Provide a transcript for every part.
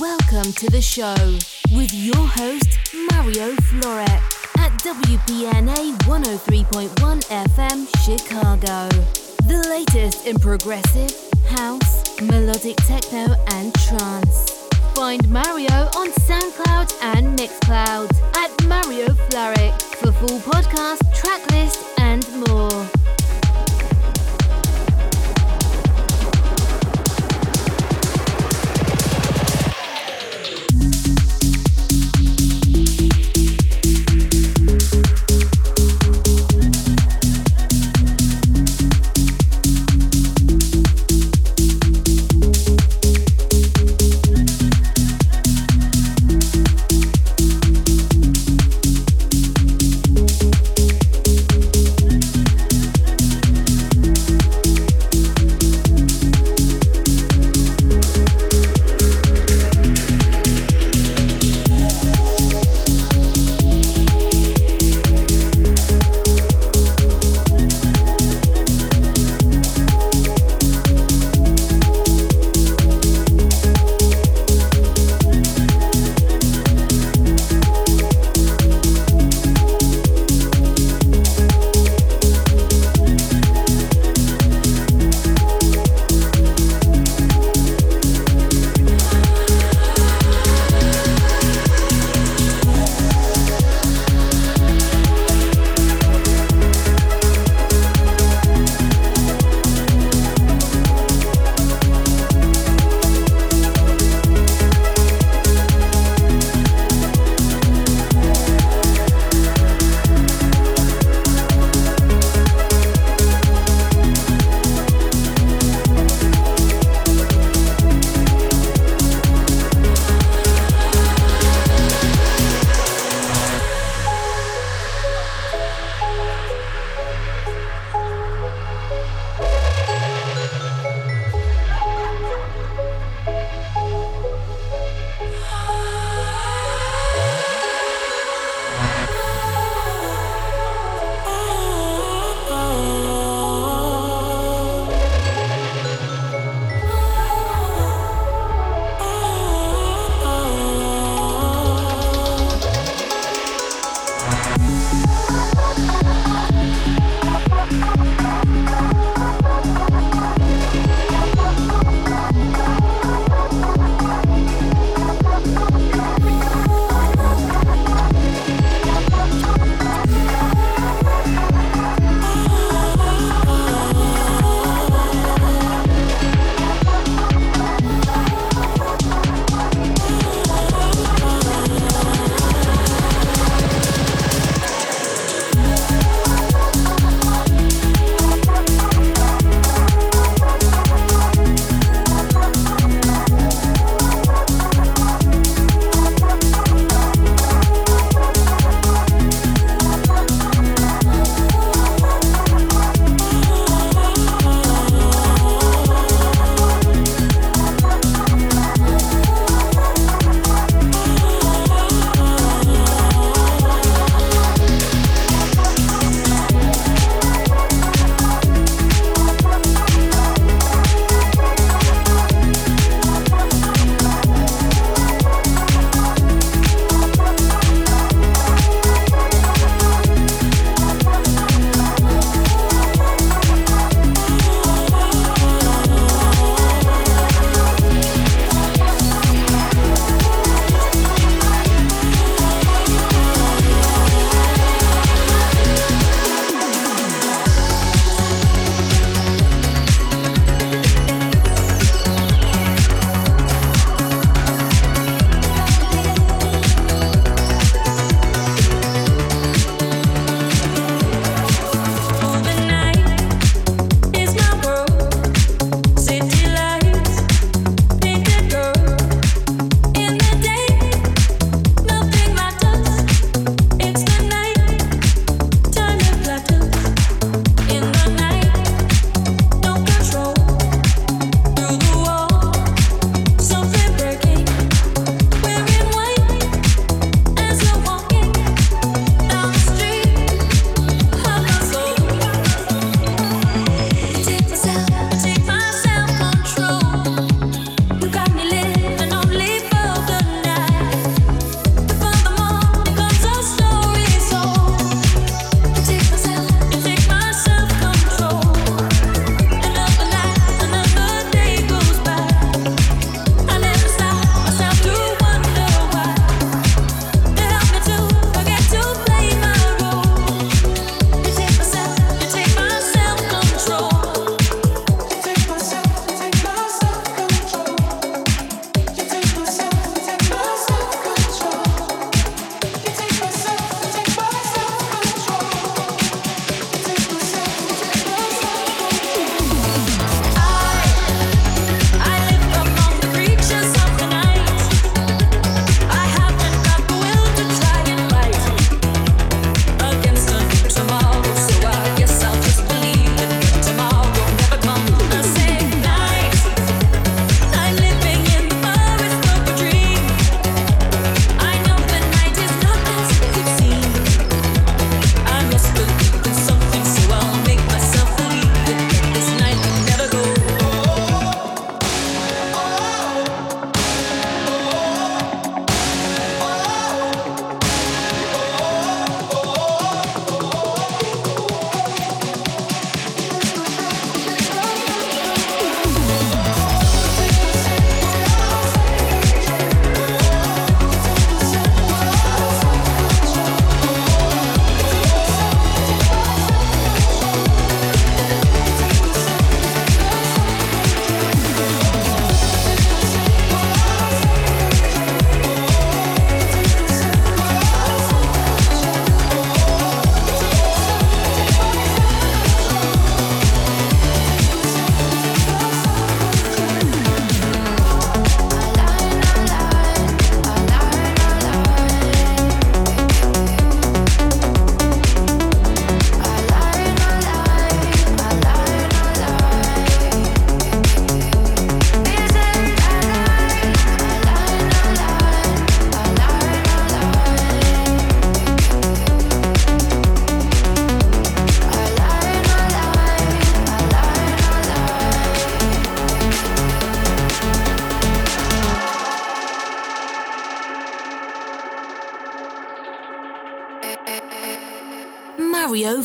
Welcome to the show with your host, Mario Florek at WPNA 103.1 FM Chicago. The latest in progressive, house, melodic techno, and trance. Find Mario on SoundCloud and Mixcloud at Mario Florek for full podcast, tracklist, and more.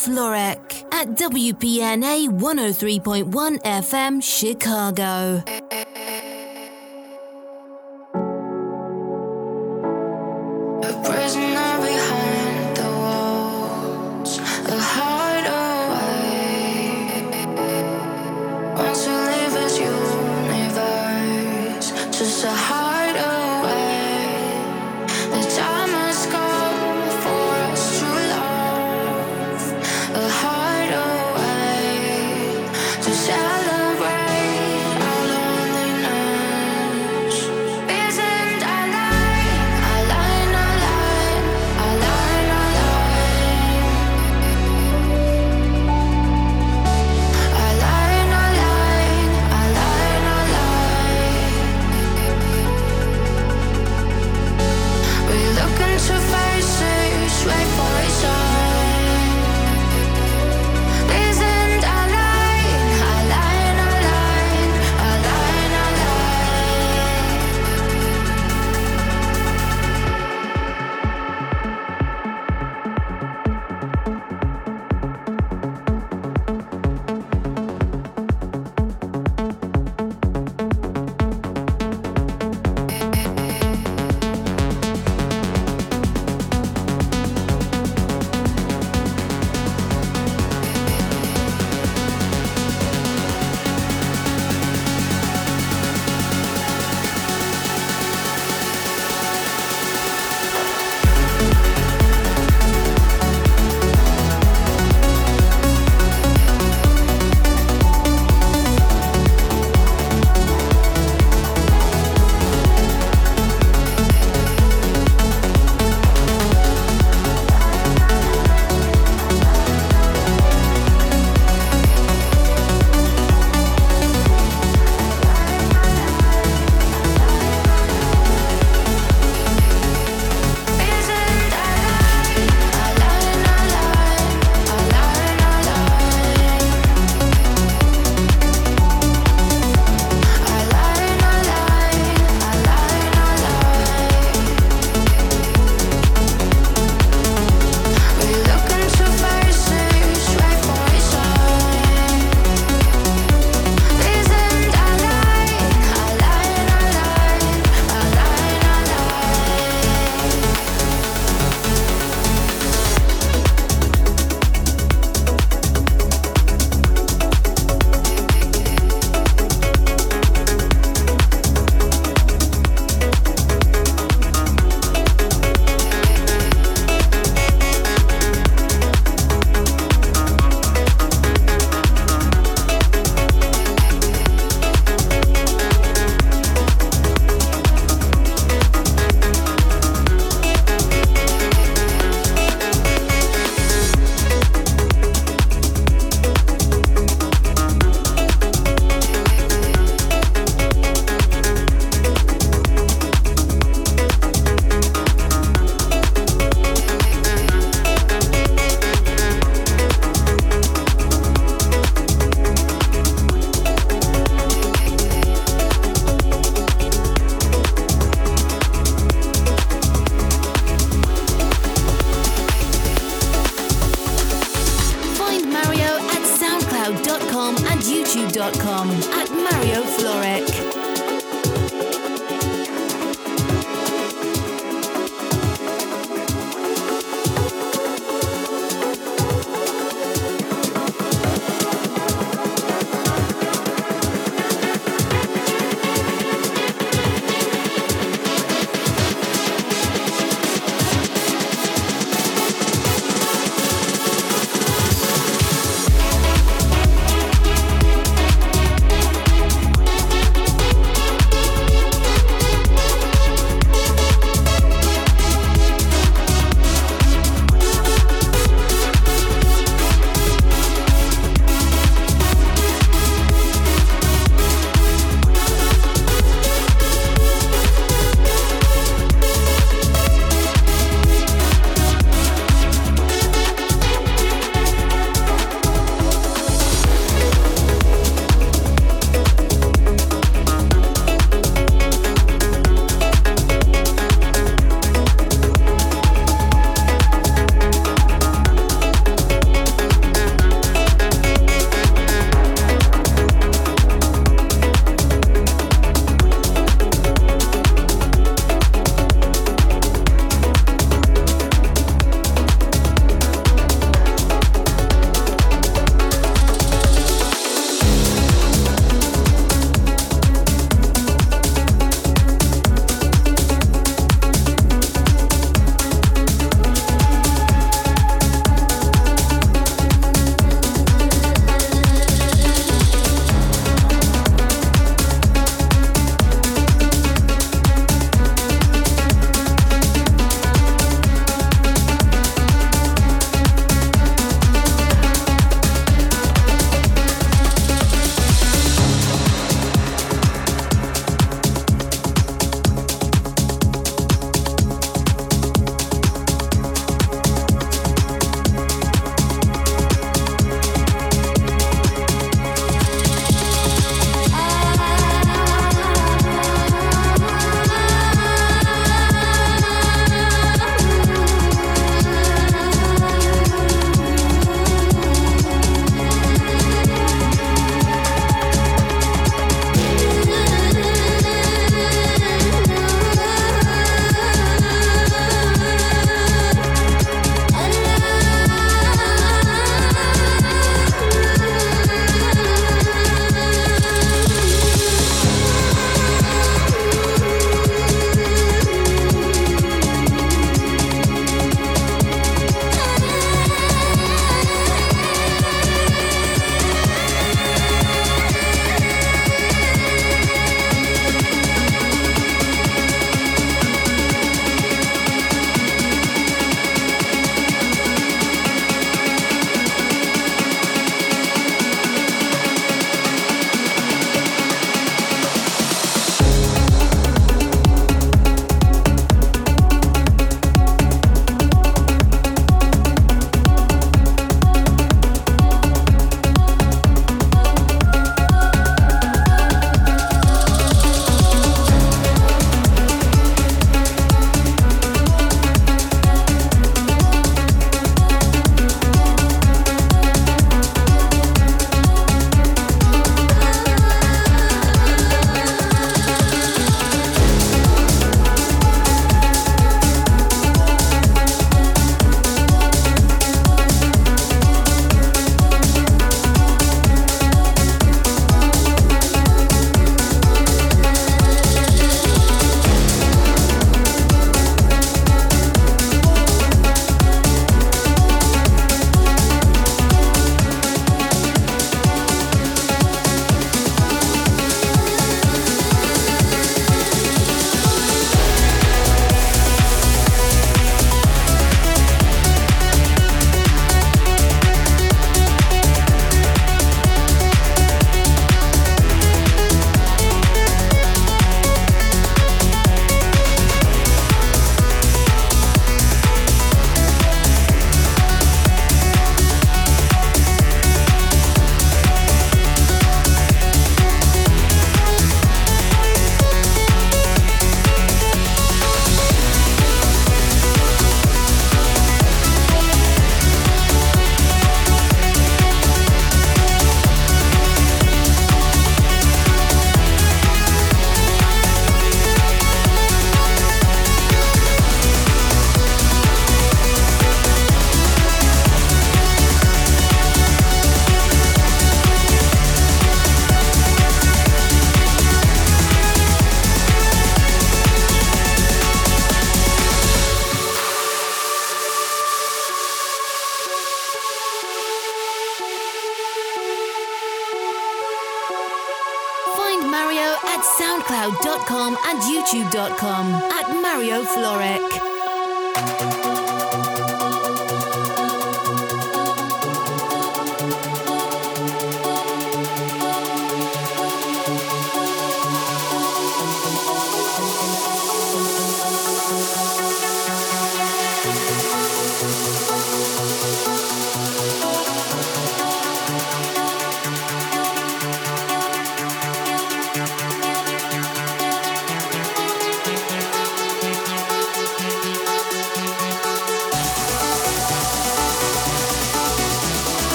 Florek at WPNA 103.1 FM Chicago. shine SoundCloud.com and YouTube.com at Mario Florek.